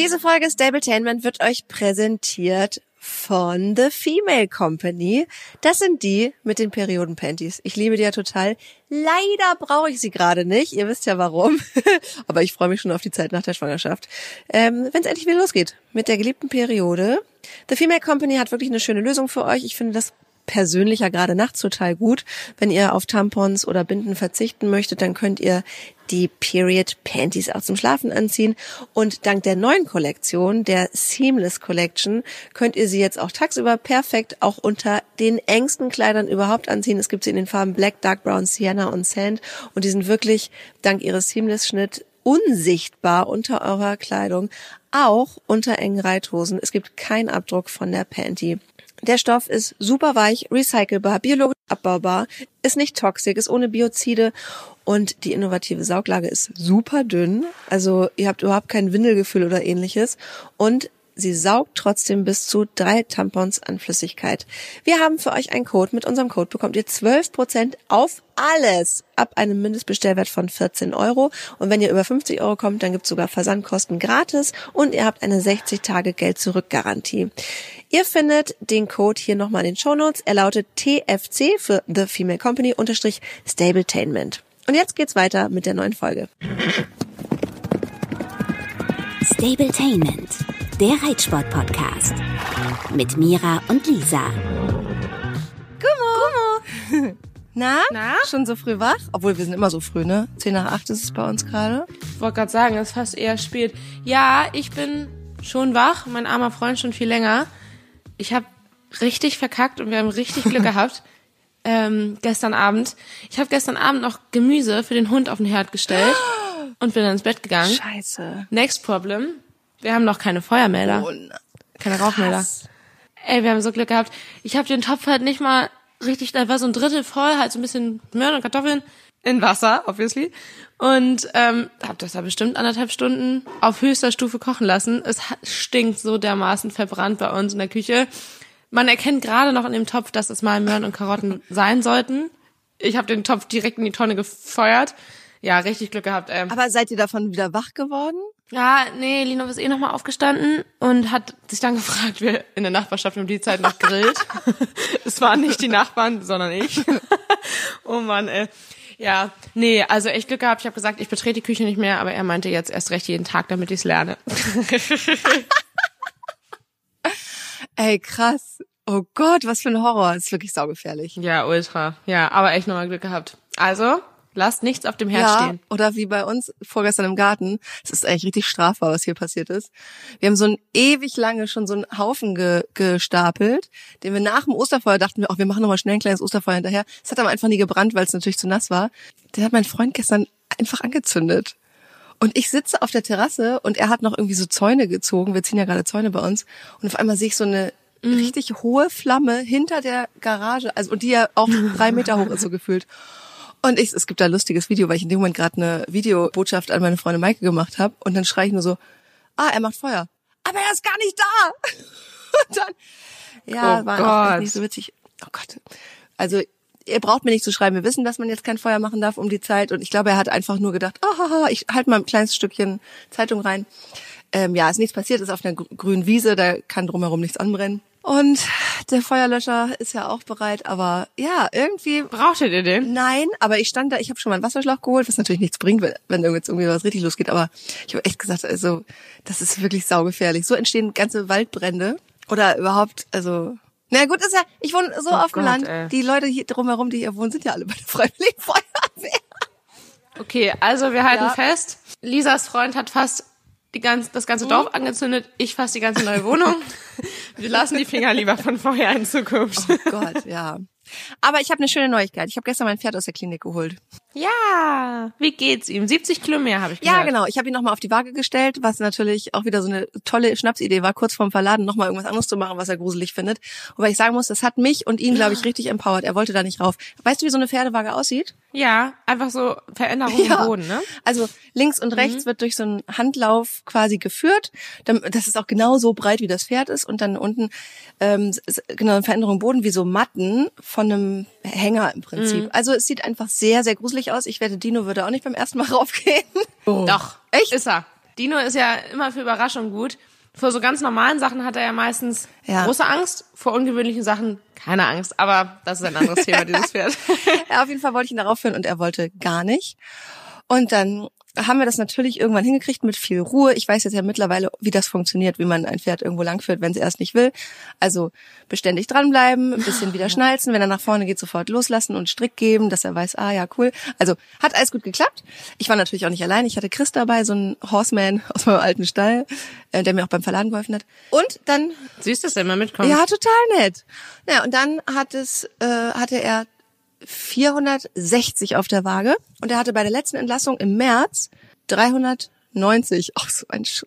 Diese Folge Stabletainment wird euch präsentiert von The Female Company. Das sind die mit den Periodenpanties. Ich liebe die ja total. Leider brauche ich sie gerade nicht. Ihr wisst ja warum. Aber ich freue mich schon auf die Zeit nach der Schwangerschaft. Ähm, Wenn es endlich wieder losgeht mit der geliebten Periode. The Female Company hat wirklich eine schöne Lösung für euch. Ich finde das persönlicher gerade nachts total gut. Wenn ihr auf Tampons oder Binden verzichten möchtet, dann könnt ihr die Period Panties auch zum Schlafen anziehen. Und dank der neuen Kollektion, der Seamless Collection, könnt ihr sie jetzt auch tagsüber perfekt auch unter den engsten Kleidern überhaupt anziehen. Es gibt sie in den Farben Black, Dark Brown, Sienna und Sand. Und die sind wirklich dank ihres Seamless Schnitt unsichtbar unter eurer Kleidung, auch unter engen Reithosen. Es gibt keinen Abdruck von der Panty. Der Stoff ist super weich, recycelbar, biologisch abbaubar, ist nicht toxisch, ist ohne Biozide und die innovative Sauglage ist super dünn. Also ihr habt überhaupt kein Windelgefühl oder ähnliches und Sie saugt trotzdem bis zu drei Tampons an Flüssigkeit. Wir haben für euch einen Code. Mit unserem Code bekommt ihr 12% auf alles ab einem Mindestbestellwert von 14 Euro. Und wenn ihr über 50 Euro kommt, dann gibt's sogar Versandkosten gratis und ihr habt eine 60 Tage Geld zurück Garantie. Ihr findet den Code hier nochmal in den Show Notes. Er lautet TFC für The Female Company unterstrich Stabletainment. Und jetzt geht's weiter mit der neuen Folge. Stabletainment, der Reitsport-Podcast. Mit Mira und Lisa. Gummo. Na? Na? Schon so früh wach? Obwohl wir sind immer so früh, ne? 10 nach 8 ist es bei uns gerade. Ich wollte gerade sagen, es ist fast eher spät. Ja, ich bin schon wach, mein armer Freund schon viel länger. Ich habe richtig verkackt und wir haben richtig Glück gehabt. Ähm, gestern Abend. Ich habe gestern Abend noch Gemüse für den Hund auf den Herd gestellt und bin dann ins Bett gegangen. Scheiße. Next Problem. Wir haben noch keine Feuermelder. Oh, keine Rauchmelder. Ey, wir haben so Glück gehabt. Ich habe den Topf halt nicht mal richtig, da war so ein Drittel voll, halt so ein bisschen Möhren und Kartoffeln in Wasser, obviously. Und ähm, hab das da bestimmt anderthalb Stunden auf höchster Stufe kochen lassen. Es stinkt so dermaßen verbrannt bei uns in der Küche. Man erkennt gerade noch in dem Topf, dass es mal Möhren und Karotten sein sollten. Ich habe den Topf direkt in die Tonne gefeuert. Ja, richtig Glück gehabt. Ähm. Aber seid ihr davon wieder wach geworden? Ja, nee, Lino ist eh nochmal aufgestanden und hat sich dann gefragt, wer in der Nachbarschaft um die Zeit noch grillt. es waren nicht die Nachbarn, sondern ich. oh Mann, ey. Ja, nee, also echt Glück gehabt. Ich habe gesagt, ich betrete die Küche nicht mehr, aber er meinte jetzt erst recht jeden Tag, damit ich es lerne. Ey, krass. Oh Gott, was für ein Horror. Das ist wirklich saugefährlich. ja, ultra. Ja, aber echt nochmal Glück gehabt. Also, lasst nichts auf dem Herd Ja, stehen. oder wie bei uns vorgestern im Garten. Es ist eigentlich richtig strafbar, was hier passiert ist. Wir haben so ein ewig lange schon so einen Haufen ge gestapelt, den wir nach dem Osterfeuer dachten wir, ach, wir machen nochmal schnell ein kleines Osterfeuer hinterher. Es hat aber einfach nie gebrannt, weil es natürlich zu nass war. Den hat mein Freund gestern einfach angezündet. Und ich sitze auf der Terrasse und er hat noch irgendwie so Zäune gezogen. Wir ziehen ja gerade Zäune bei uns. Und auf einmal sehe ich so eine richtig hohe Flamme hinter der Garage, also und die ja auch drei Meter hoch ist so gefühlt. Und ich, es gibt da ein lustiges Video, weil ich in dem Moment gerade eine Videobotschaft an meine Freundin Maike gemacht habe und dann schreie ich nur so, ah, er macht Feuer. Aber er ist gar nicht da. Und dann, ja, Oh war auch echt Gott. nicht so witzig. Oh Gott. Also, ihr braucht mir nicht zu schreiben. Wir wissen, dass man jetzt kein Feuer machen darf um die Zeit. Und ich glaube, er hat einfach nur gedacht, haha, ich halte mal ein kleines Stückchen Zeitung rein. Ähm, ja, ist nichts passiert, ist auf einer gr- grünen Wiese, da kann drumherum nichts anbrennen. Und der Feuerlöscher ist ja auch bereit, aber ja, irgendwie Brauchtet ihr den? Nein, aber ich stand da, ich habe schon mal einen Wasserschlauch geholt, was natürlich nichts bringt, wenn, wenn jetzt irgendwie was richtig losgeht. Aber ich habe echt gesagt, also das ist wirklich saugefährlich. So entstehen ganze Waldbrände oder überhaupt, also na gut, ist ja, ich wohne so Oh auf dem Land. ey. Die Leute hier drumherum, die hier wohnen, sind ja alle bei der Freiwilligen Feuerwehr. Okay, also wir halten Ja. fest, Lisas Freund hat fast die ganz, das ganze Dorf angezündet, ich fast die ganze neue Wohnung. Wir lassen die Finger lieber von Feuer in Zukunft. Oh Gott, ja. Aber ich habe eine schöne Neuigkeit. Ich habe gestern mein Pferd aus der Klinik geholt. Ja, wie geht's ihm? 70 Kilo mehr habe ich gehört. Ja, genau. Ich habe ihn nochmal auf die Waage gestellt, was natürlich auch wieder so eine tolle Schnapsidee war, kurz vorm Verladen nochmal irgendwas anderes zu machen, was er gruselig findet. Wobei ich sagen muss, das hat mich und ihn, glaube ich, richtig empowert. Er wollte da nicht rauf. Weißt du, wie so eine Pferdewaage aussieht? Ja, einfach so Veränderungen im Boden, ne? Also links und rechts wird durch so einen Handlauf quasi geführt. Das ist auch genau so breit, wie das Pferd ist. Und dann unten ähm, ist genau eine Veränderung im Boden, wie so Matten von einem Hänger im Prinzip. Also es sieht einfach sehr, sehr gruselig aus. Ich wette, Dino würde auch nicht beim ersten Mal raufgehen. Doch. Echt? Ist er. Dino ist ja immer für Überraschung gut. Vor so ganz normalen Sachen hat er ja meistens Ja. große Angst, vor ungewöhnlichen Sachen keine Angst. Aber das ist ein anderes Thema, dieses Pferd. Ja, auf jeden Fall wollte ich ihn darauf führen und er wollte gar nicht. Und dann haben wir das natürlich irgendwann hingekriegt mit viel Ruhe. Ich weiß jetzt ja mittlerweile, wie das funktioniert, wie man ein Pferd irgendwo langführt, wenn es erst nicht will. Also beständig dranbleiben, ein bisschen wieder schnalzen, wenn er nach vorne geht, sofort loslassen und Strick geben, dass er weiß, ah ja, cool. Also hat alles gut geklappt. Ich war natürlich auch nicht allein. Ich hatte Chris dabei, so ein Horseman aus meinem alten Stall, äh, der mir auch beim Verladen geholfen hat. Und dann du, dass er immer mitkommt? ja, total nett. Ja, und dann hat es, äh, hatte er 460 auf der Waage und er hatte bei der letzten Entlassung im März 390. Ach, so ein Sch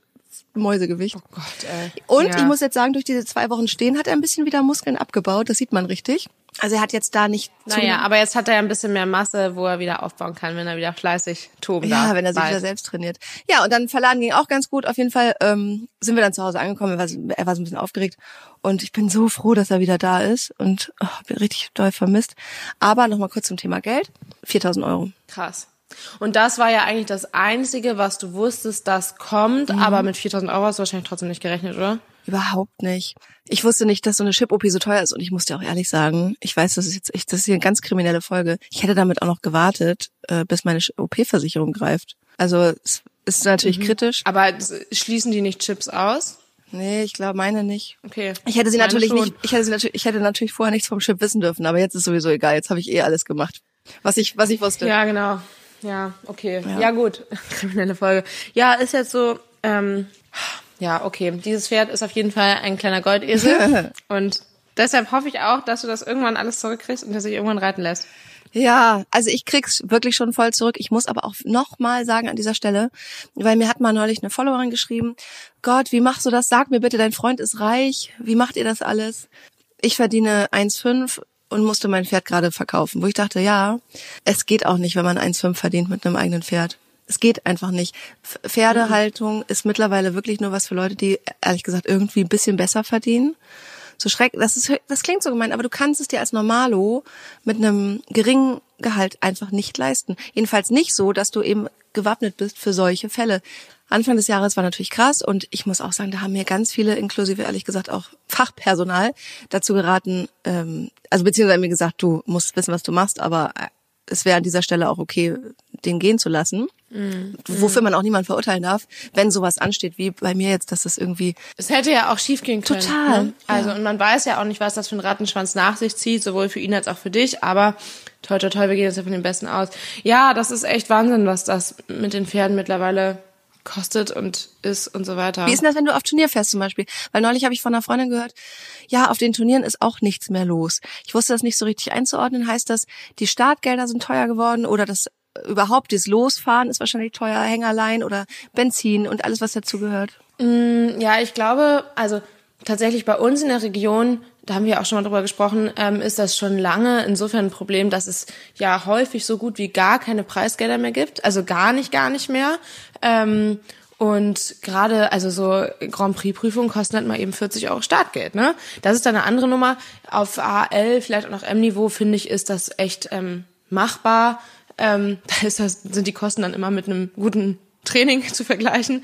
Mäusegewicht. Gott, ey. Und Ja. ich muss jetzt sagen, durch diese zwei Wochen Stehen hat er ein bisschen wieder Muskeln abgebaut. Das sieht man richtig. Also er hat jetzt da nicht Naja, aber jetzt hat er ja ein bisschen mehr Masse, wo er wieder aufbauen kann, wenn er wieder fleißig toben darf. Ja, wenn er sich Bald. wieder selbst trainiert. Ja, und dann Verladen ging auch ganz gut. Auf jeden Fall ähm, sind wir dann zu Hause angekommen. Er war, so- er war so ein bisschen aufgeregt. Und ich bin so froh, dass er wieder da ist. Und oh, hab ihn richtig doll vermisst. Aber nochmal kurz zum Thema Geld. 4000 Euro. Krass. Und das war ja eigentlich das Einzige, was du wusstest, das kommt, Mhm. aber mit 4000 Euro hast du wahrscheinlich trotzdem nicht gerechnet, oder? Überhaupt nicht. Ich wusste nicht, dass so eine Chip-OP so teuer ist. Und ich muss dir auch ehrlich sagen, ich weiß, das ist jetzt echt, das ist hier eine ganz kriminelle Folge. Ich hätte damit auch noch gewartet, äh, bis meine OP-Versicherung greift. Also es ist natürlich kritisch. Aber schließen die nicht Chips aus? Nee, ich glaube meine nicht. Okay. Ich hätte sie Meine natürlich schon. nicht, ich hätte sie natürlich, ich hätte natürlich vorher nichts vom Chip wissen dürfen, aber jetzt ist sowieso egal. Jetzt habe ich eh alles gemacht, was ich, was ich wusste. Ja, genau. Ja, okay. Ja. Ja, gut. Kriminelle Folge. Ja, ist jetzt so, ähm, ja, okay. Dieses Pferd ist auf jeden Fall ein kleiner Goldesel. und deshalb hoffe ich auch, dass du das irgendwann alles zurückkriegst und dass sich irgendwann reiten lässt. Ja, also ich krieg's wirklich schon voll zurück. Ich muss aber auch noch mal sagen an dieser Stelle, weil mir hat mal neulich eine Followerin geschrieben, Gott, wie machst du das? Sag mir bitte, dein Freund ist reich. Wie macht ihr das alles? Ich verdiene 1,5 und musste mein Pferd gerade verkaufen, wo ich dachte, ja, es geht auch nicht, wenn man 1,5 verdient mit einem eigenen Pferd. Es geht einfach nicht. Pferdehaltung ist mittlerweile wirklich nur was für Leute, die ehrlich gesagt irgendwie ein bisschen besser verdienen so schreck, das ist, das klingt so gemein, aber du kannst es dir als Normalo mit einem geringen Gehalt einfach nicht leisten. Jedenfalls nicht so, dass du eben gewappnet bist für solche Fälle. Anfang des Jahres war natürlich krass und ich muss auch sagen, da haben mir ganz viele, inklusive ehrlich gesagt auch Fachpersonal, dazu geraten, ähm, also beziehungsweise mir gesagt, du musst wissen, was du machst, aber äh, es wäre an dieser Stelle auch okay, den gehen zu lassen. Wofür man auch niemand verurteilen darf, wenn sowas ansteht, wie bei mir jetzt, dass das irgendwie Es hätte ja auch schief gehen können. Total, Ne? Also, und man weiß ja auch nicht, was das für ein Rattenschwanz nach sich zieht, sowohl für ihn als auch für dich, aber toll, toll, toll, wir gehen jetzt ja von den Besten aus. Ja, das ist echt Wahnsinn, was das mit den Pferden mittlerweile kostet und ist und so weiter. Wie ist denn das, wenn du auf Turnier fährst zum Beispiel? Weil neulich habe ich von einer Freundin gehört, ja, auf den Turnieren ist auch nichts mehr los. Ich wusste das nicht so richtig einzuordnen. Heißt das, die Startgelder sind teuer geworden oder das überhaupt das Losfahren ist wahrscheinlich teuer, Hängerlein oder Benzin und alles, was dazugehört? Ja, ich glaube, also tatsächlich bei uns in der Region, da haben wir auch schon mal drüber gesprochen, ähm, ist das schon lange insofern ein Problem, dass es ja häufig so gut wie gar keine Preisgelder mehr gibt. Also gar nicht, gar nicht mehr. Ähm, und gerade, also so Grand Prix-Prüfungen kosten halt mal eben 40 Euro Startgeld, ne? Das ist dann eine andere Nummer. Auf AL, vielleicht auch noch M-Niveau, finde ich, ist das echt ähm, machbar. Ähm, da ist das, sind die Kosten dann immer mit einem guten Training zu vergleichen.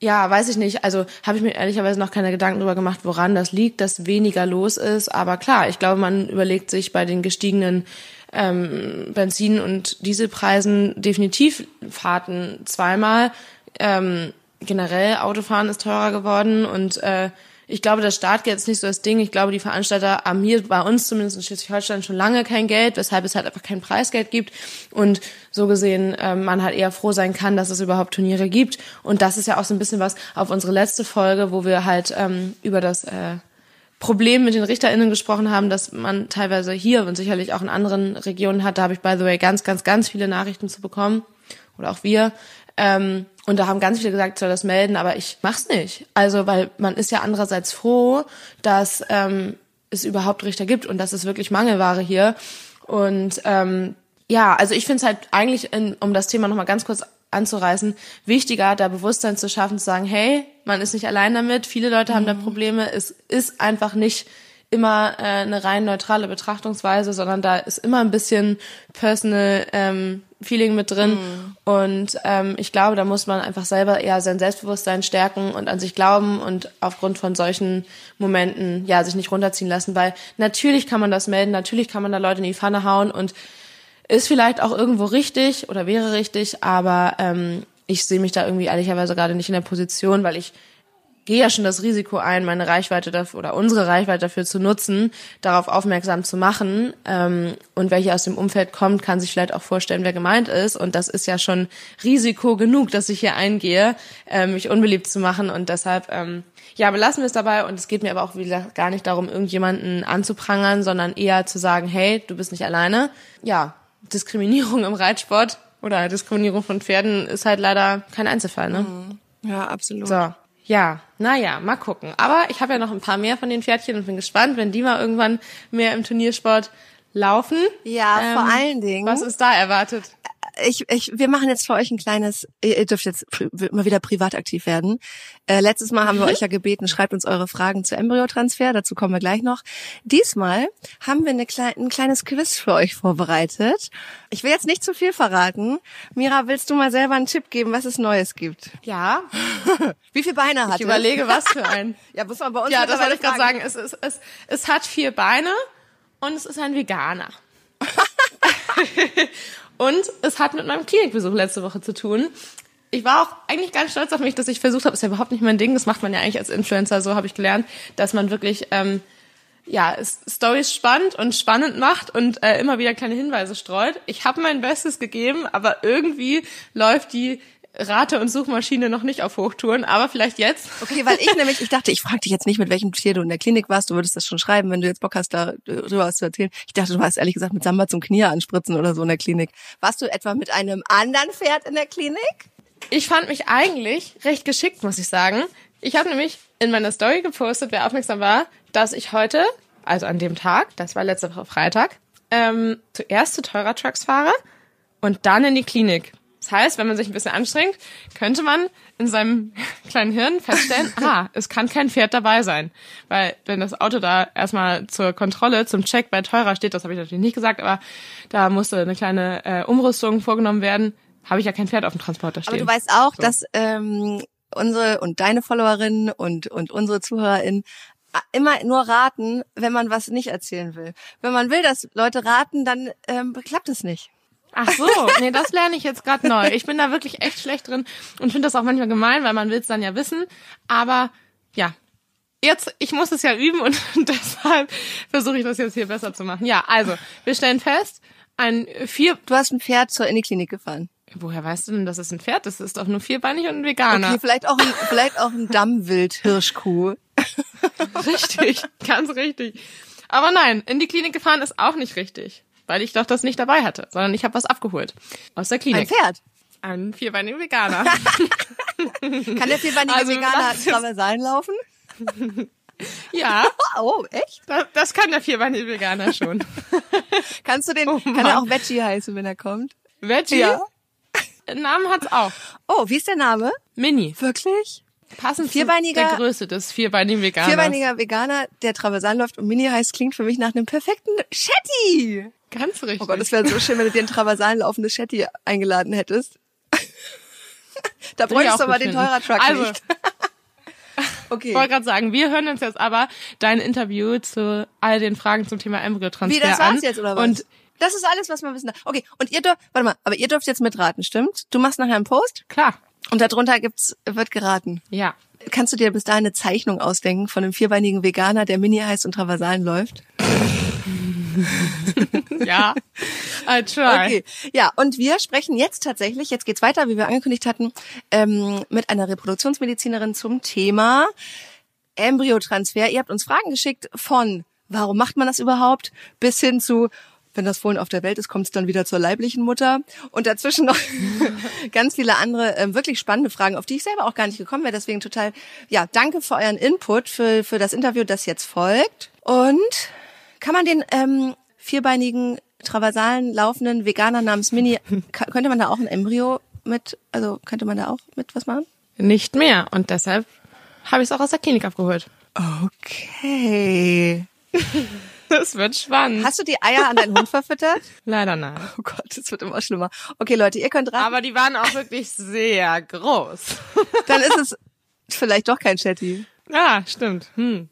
Ja, weiß ich nicht. Also habe ich mir ehrlicherweise noch keine Gedanken darüber gemacht, woran das liegt, dass weniger los ist. Aber klar, ich glaube, man überlegt sich bei den gestiegenen ähm, Benzin- und Dieselpreisen definitiv Fahrten zweimal. Ähm, generell Autofahren ist teurer geworden und äh, ich glaube, das Startgeld ist nicht so das Ding. Ich glaube, die Veranstalter hier bei uns zumindest in Schleswig-Holstein schon lange kein Geld, weshalb es halt einfach kein Preisgeld gibt. Und so gesehen, ähm, man halt eher froh sein kann, dass es überhaupt Turniere gibt. Und das ist ja auch so ein bisschen was auf unsere letzte Folge, wo wir halt ähm, über das äh, Problem mit den RichterInnen gesprochen haben, dass man teilweise hier und sicherlich auch in anderen Regionen hat. Da habe ich, by the way, ganz, ganz, ganz viele Nachrichten zu bekommen. Oder auch wir. Ähm, und da haben ganz viele gesagt, ich soll das melden, aber ich mach's nicht. Also, weil man ist ja andererseits froh, dass ähm, es überhaupt Richter gibt und dass es wirklich Mangelware hier. Und ähm, ja, also ich finde es halt eigentlich, in, um das Thema nochmal ganz kurz anzureißen, wichtiger, da Bewusstsein zu schaffen, zu sagen, hey, man ist nicht allein damit, viele Leute haben da Probleme, es ist einfach nicht immer äh, eine rein neutrale Betrachtungsweise, sondern da ist immer ein bisschen Personal ähm, Feeling mit drin. Und ähm, ich glaube, da muss man einfach selber eher sein Selbstbewusstsein stärken und an sich glauben und aufgrund von solchen Momenten ja sich nicht runterziehen lassen, weil natürlich kann man das melden, natürlich kann man da Leute in die Pfanne hauen und ist vielleicht auch irgendwo richtig oder wäre richtig, aber ähm, ich sehe mich da irgendwie ehrlicherweise gerade nicht in der Position, weil ich gehe ja schon das Risiko ein, meine Reichweite dafür oder unsere Reichweite dafür zu nutzen, darauf aufmerksam zu machen. Ähm, und wer hier aus dem Umfeld kommt, kann sich vielleicht auch vorstellen, wer gemeint ist. Und das ist ja schon Risiko genug, dass ich hier eingehe, äh, mich unbeliebt zu machen. Und deshalb, ähm, ja, belassen wir es dabei. Und es geht mir aber auch wieder gar nicht darum, irgendjemanden anzuprangern, sondern eher zu sagen, hey, du bist nicht alleine. Ja, Diskriminierung im Reitsport oder Diskriminierung von Pferden ist halt leider kein Einzelfall, ne? Ja, absolut. So, ja, naja, mal gucken. Aber ich habe ja noch ein paar mehr von den Pferdchen und bin gespannt, wenn die mal irgendwann mehr im Turniersport laufen. Ja, Ähm, vor allen Dingen. Was ist da erwartet? Ich, ich, wir machen jetzt für euch ein kleines, ihr dürft jetzt mal wieder privat aktiv werden. Äh, letztes Mal haben wir euch ja gebeten, schreibt uns eure Fragen zu Embryotransfer, dazu kommen wir gleich noch. Diesmal haben wir eine klei ein kleines Quiz für euch vorbereitet. Ich will jetzt nicht zu viel verraten. Mira, willst du mal selber einen Tipp geben, was es Neues gibt? Ja, Wie viele Beine hat ich überlege, was für ein. Ja, muss man bei uns ja, das wollte ich gerade sagen. Es, es, es, es hat vier Beine und es ist ein Veganer. und es hat mit meinem Klinikbesuch letzte Woche zu tun. Ich war auch eigentlich ganz stolz auf mich, dass ich versucht habe, ist ja überhaupt nicht mein Ding, das macht man ja eigentlich als Influencer, so habe ich gelernt, dass man wirklich ähm, ja, es Stories spannend und spannend macht und äh, immer wieder kleine Hinweise streut. Ich habe mein Bestes gegeben, aber irgendwie läuft die Rate- und Suchmaschine noch nicht auf Hochtouren, aber vielleicht jetzt. Okay, weil ich nämlich, ich dachte, ich frage dich jetzt nicht, mit welchem Tier du in der Klinik warst. Du würdest das schon schreiben, wenn du jetzt Bock hast, darüber was zu erzählen. Ich dachte, du warst ehrlich gesagt mit Samba zum Knie anspritzen oder so in der Klinik. Warst du etwa mit einem anderen Pferd in der Klinik? Ich fand mich eigentlich recht geschickt, muss ich sagen. Ich habe nämlich in meiner Story gepostet, wer aufmerksam war, dass ich heute, also an dem Tag, das war letzte Woche Freitag, ähm, zuerst zu Teurer Trucks fahre und dann in die Klinik. Das heißt, wenn man sich ein bisschen anstrengt, könnte man in seinem kleinen Hirn feststellen, ah, es kann kein Pferd dabei sein. Weil wenn das Auto da erstmal zur Kontrolle, zum Check bei Teurer steht, das habe ich natürlich nicht gesagt, aber da musste eine kleine äh, Umrüstung vorgenommen werden, habe ich ja kein Pferd auf dem Transporter stehen. Aber du weißt auch, dass ähm, unsere und deine Followerinnen und, und unsere ZuhörerInnen immer nur raten, wenn man was nicht erzählen will. Wenn man will, dass Leute raten, dann ähm, klappt es nicht. Ach so, nee, das lerne ich jetzt gerade neu. Ich bin da wirklich echt schlecht drin und finde das auch manchmal gemein, weil man will es dann ja wissen. Aber ja, jetzt, ich muss es ja üben und deshalb versuche ich das jetzt hier besser zu machen. Ja, also, wir stellen fest, ein vier... Du hast ein Pferd zur in die Klinik gefahren. Woher weißt du denn, das ist ein Pferd? Das ist doch nur vierbeinig und ein Veganer. Okay, vielleicht auch ein, vielleicht auch ein Dammwild-Hirschkuh. Richtig, ganz richtig. Aber nein, in die Klinik gefahren ist auch nicht richtig, weil ich doch das nicht dabei hatte, sondern ich habe was abgeholt aus der Ein Klinik. Pferd. Ein vierbeiniger Veganer. Kann der vierbeinige Also, Veganer ist- Traversalen laufen? ja, Oh, echt? das, das kann der vierbeinige Veganer schon. Kannst du den, Oh kann er auch Veggie heißen, wenn er kommt? Veggie? Ja. Namen hat's auch. Oh, wie ist der Name? Mini. Wirklich? Passend Vierbeiniger- zu der Größe des vierbeinigen Veganers. Vierbeiniger Veganer, der Traversal läuft und Mini heißt, klingt für mich nach einem perfekten Shetty. Ganz richtig. Oh Gott, das wäre so schön, wenn du dir ein Traversal laufendes Shetty eingeladen hättest. da bräuchtest du aber den teurer Truck Also, nicht. okay. Ich wollte gerade sagen, wir hören uns jetzt aber dein Interview zu all den Fragen zum Thema Embryotransfer Wie, das an. war's jetzt, oder was? Und das ist alles, was man wissen darf. Okay, und ihr dürft, warte mal, aber ihr dürft jetzt mitraten, stimmt? Du machst nachher einen Post klar, und darunter gibt's, wird geraten. ja. Kannst du dir bis dahin eine Zeichnung ausdenken von einem vierbeinigen Veganer, der Mini heißt und Traversalen läuft? Ja, I try. Okay, ja, und wir sprechen jetzt tatsächlich, jetzt geht's weiter, wie wir angekündigt hatten, ähm, mit einer Reproduktionsmedizinerin zum Thema Embryotransfer. Ihr habt uns Fragen geschickt von, warum macht man das überhaupt, bis hin zu, wenn das Fohlen auf der Welt ist, kommt es dann wieder zur leiblichen Mutter. Und dazwischen noch ganz viele andere ähm, wirklich spannende Fragen, auf die ich selber auch gar nicht gekommen wäre. Deswegen total, ja, danke für euren Input, für, für das Interview, das jetzt folgt. Und kann man den ähm, vierbeinigen, traversalen, laufenden Veganer namens Mini, könnte man da auch ein Embryo mit, also könnte man da auch mit was machen? Nicht mehr. Und deshalb habe ich es auch aus der Klinik abgeholt. Okay. Das wird spannend. Hast du die Eier an deinen Hund verfüttert? Leider nein. Oh Gott, das wird immer schlimmer. Okay, Leute, ihr könnt raten. Aber die waren auch wirklich sehr groß. Dann ist es vielleicht doch kein Chatty. Ja, stimmt. Hm.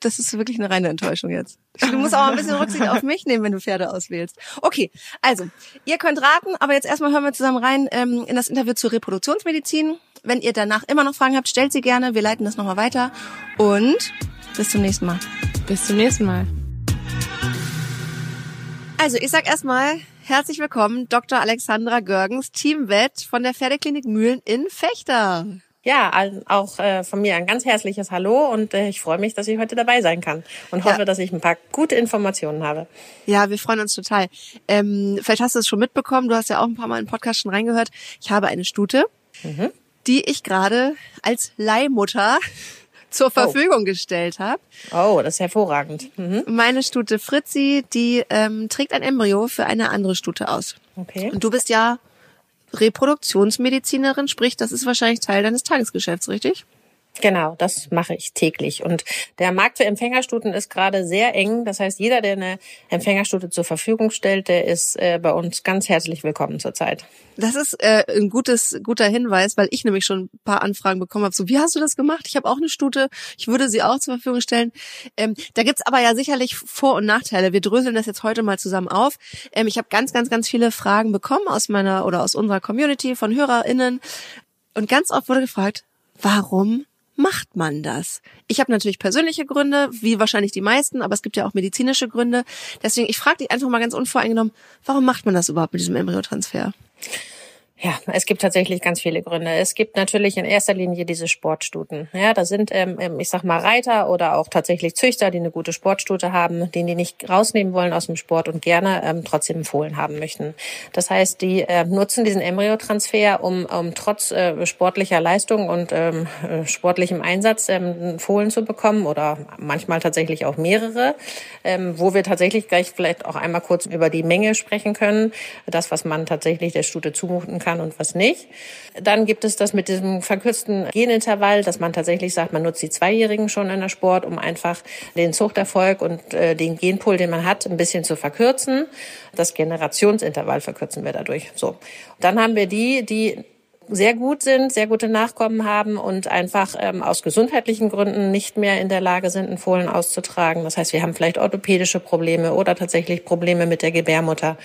Das ist wirklich eine reine Enttäuschung jetzt. Du musst auch ein bisschen Rücksicht auf mich nehmen, wenn du Pferde auswählst. Okay, also, ihr könnt raten, aber jetzt erstmal hören wir zusammen rein ähm, in das Interview zur Reproduktionsmedizin. Wenn ihr danach immer noch Fragen habt, stellt sie gerne. Wir leiten das nochmal weiter. Und bis zum nächsten Mal. Bis zum nächsten Mal. Also, ich sag erstmal herzlich willkommen, Dr. Alexandra Görgens, Teamvet von der Pferdeklinik Mühlen in Fechter. Ja, auch äh, von mir ein ganz herzliches Hallo und äh, ich freue mich, dass ich heute dabei sein kann und hoffe, ja. dass ich ein paar gute Informationen habe. Ja, wir freuen uns total. Ähm, vielleicht hast du es schon mitbekommen, du hast ja auch ein paar Mal im Podcast schon reingehört. Ich habe eine Stute, mhm. die ich gerade als Leihmutter zur oh. Verfügung oh. gestellt habe. Oh, das ist hervorragend. Mhm. Meine Stute Fritzi, die ähm, trägt ein Embryo für eine andere Stute aus. Okay. Und du bist ja Reproduktionsmedizinerin, sprich, das ist wahrscheinlich Teil deines Tagesgeschäfts, richtig? Genau, das mache ich täglich. Und der Markt für Empfängerstuten ist gerade sehr eng. Das heißt, jeder, der eine Empfängerstute zur Verfügung stellt, der ist äh, bei uns ganz herzlich willkommen zurzeit. Das ist äh, ein gutes, guter Hinweis, weil ich nämlich schon ein paar Anfragen bekommen habe. So, wie hast du das gemacht? Ich habe auch eine Stute, ich würde sie auch zur Verfügung stellen. Ähm, da gibt's aber ja sicherlich Vor- und Nachteile. Wir dröseln das jetzt heute mal zusammen auf. Ähm, ich habe ganz, ganz, ganz viele Fragen bekommen aus meiner oder aus unserer Community von HörerInnen. Und ganz oft wurde gefragt, warum macht man das? Ich habe natürlich persönliche Gründe, wie wahrscheinlich die meisten, aber es gibt ja auch medizinische Gründe. Deswegen, ich frage dich einfach mal ganz unvoreingenommen, warum macht man das überhaupt mit diesem Embryotransfer? Ja, es gibt tatsächlich ganz viele Gründe. Es gibt natürlich in erster Linie diese Sportstuten. Ja, da sind, ähm, ähm, ich sag mal, Reiter oder auch tatsächlich Züchter, die eine gute Sportstute haben, den die nicht rausnehmen wollen aus dem Sport und gerne ähm, trotzdem Fohlen haben möchten. Das heißt, die äh, nutzen diesen Embryotransfer, um, um trotz äh, sportlicher Leistung und ähm, äh, sportlichem Einsatz ähm, Fohlen zu bekommen oder manchmal tatsächlich auch mehrere, ähm, wo wir tatsächlich gleich vielleicht auch einmal kurz über die Menge sprechen können, das, was man tatsächlich der Stute zumuten kann und was nicht. Dann gibt es das mit diesem verkürzten Genintervall, dass man tatsächlich sagt, man nutzt die Zweijährigen schon in der Sport, um einfach den Zuchterfolg und äh, den Genpool, den man hat, ein bisschen zu verkürzen. Das Generationsintervall verkürzen wir dadurch. So. Dann haben wir die, die sehr gut sind, sehr gute Nachkommen haben und einfach ähm, aus gesundheitlichen Gründen nicht mehr in der Lage sind, einen Fohlen auszutragen. Das heißt, wir haben vielleicht orthopädische Probleme oder tatsächlich Probleme mit der Gebärmutter,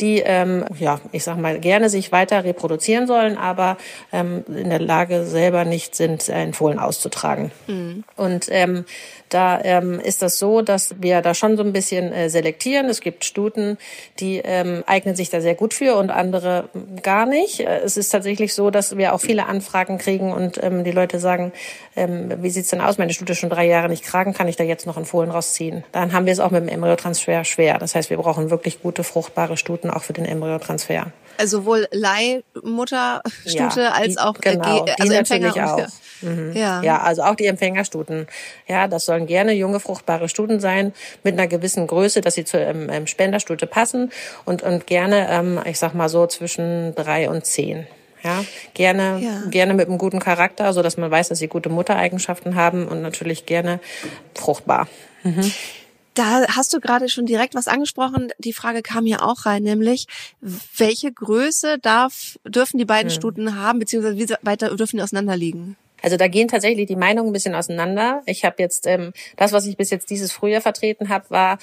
die, ähm, ja, ich sag mal, gerne sich weiter reproduzieren sollen, aber ähm, in der Lage selber nicht sind, einen Fohlen auszutragen. Mhm. Und ähm, da ähm, ist das so, dass wir da schon so ein bisschen äh, selektieren. Es gibt Stuten, die ähm, eignen sich da sehr gut für und andere gar nicht. Äh, es ist tatsächlich so, dass wir auch viele Anfragen kriegen und ähm, die Leute sagen, ähm, wie sieht's denn aus? Meine Stute ist schon drei Jahre nicht kragen, kann ich da jetzt noch einen Fohlen rausziehen? Dann haben wir es auch mit dem Embryotransfer schwer. Das heißt, wir brauchen wirklich gute, fruchtbare Stuten auch für den Embryotransfer. Also sowohl Leihmutterstute ja, als auch äh, genau, äh, also Empfänger auch. Mhm. Ja. ja, also auch die Empfängerstuten. Ja, das sollen gerne junge, fruchtbare Stuten sein mit einer gewissen Größe, dass sie zur ähm, ähm, Spenderstute passen und, und gerne, ähm, ich sag mal so, zwischen drei und zehn. Ja, gerne, ja. gerne mit einem guten Charakter, so dass man weiß, dass sie gute Muttereigenschaften haben und natürlich gerne fruchtbar. Mhm. Da hast du gerade schon direkt was angesprochen. Die Frage kam hier auch rein, nämlich welche Größe darf, dürfen die beiden hm. Stuten haben, beziehungsweise wie weit dürfen die auseinanderliegen? Also da gehen tatsächlich die Meinungen ein bisschen auseinander. Ich habe jetzt ähm, das, was ich bis jetzt dieses Frühjahr vertreten habe, war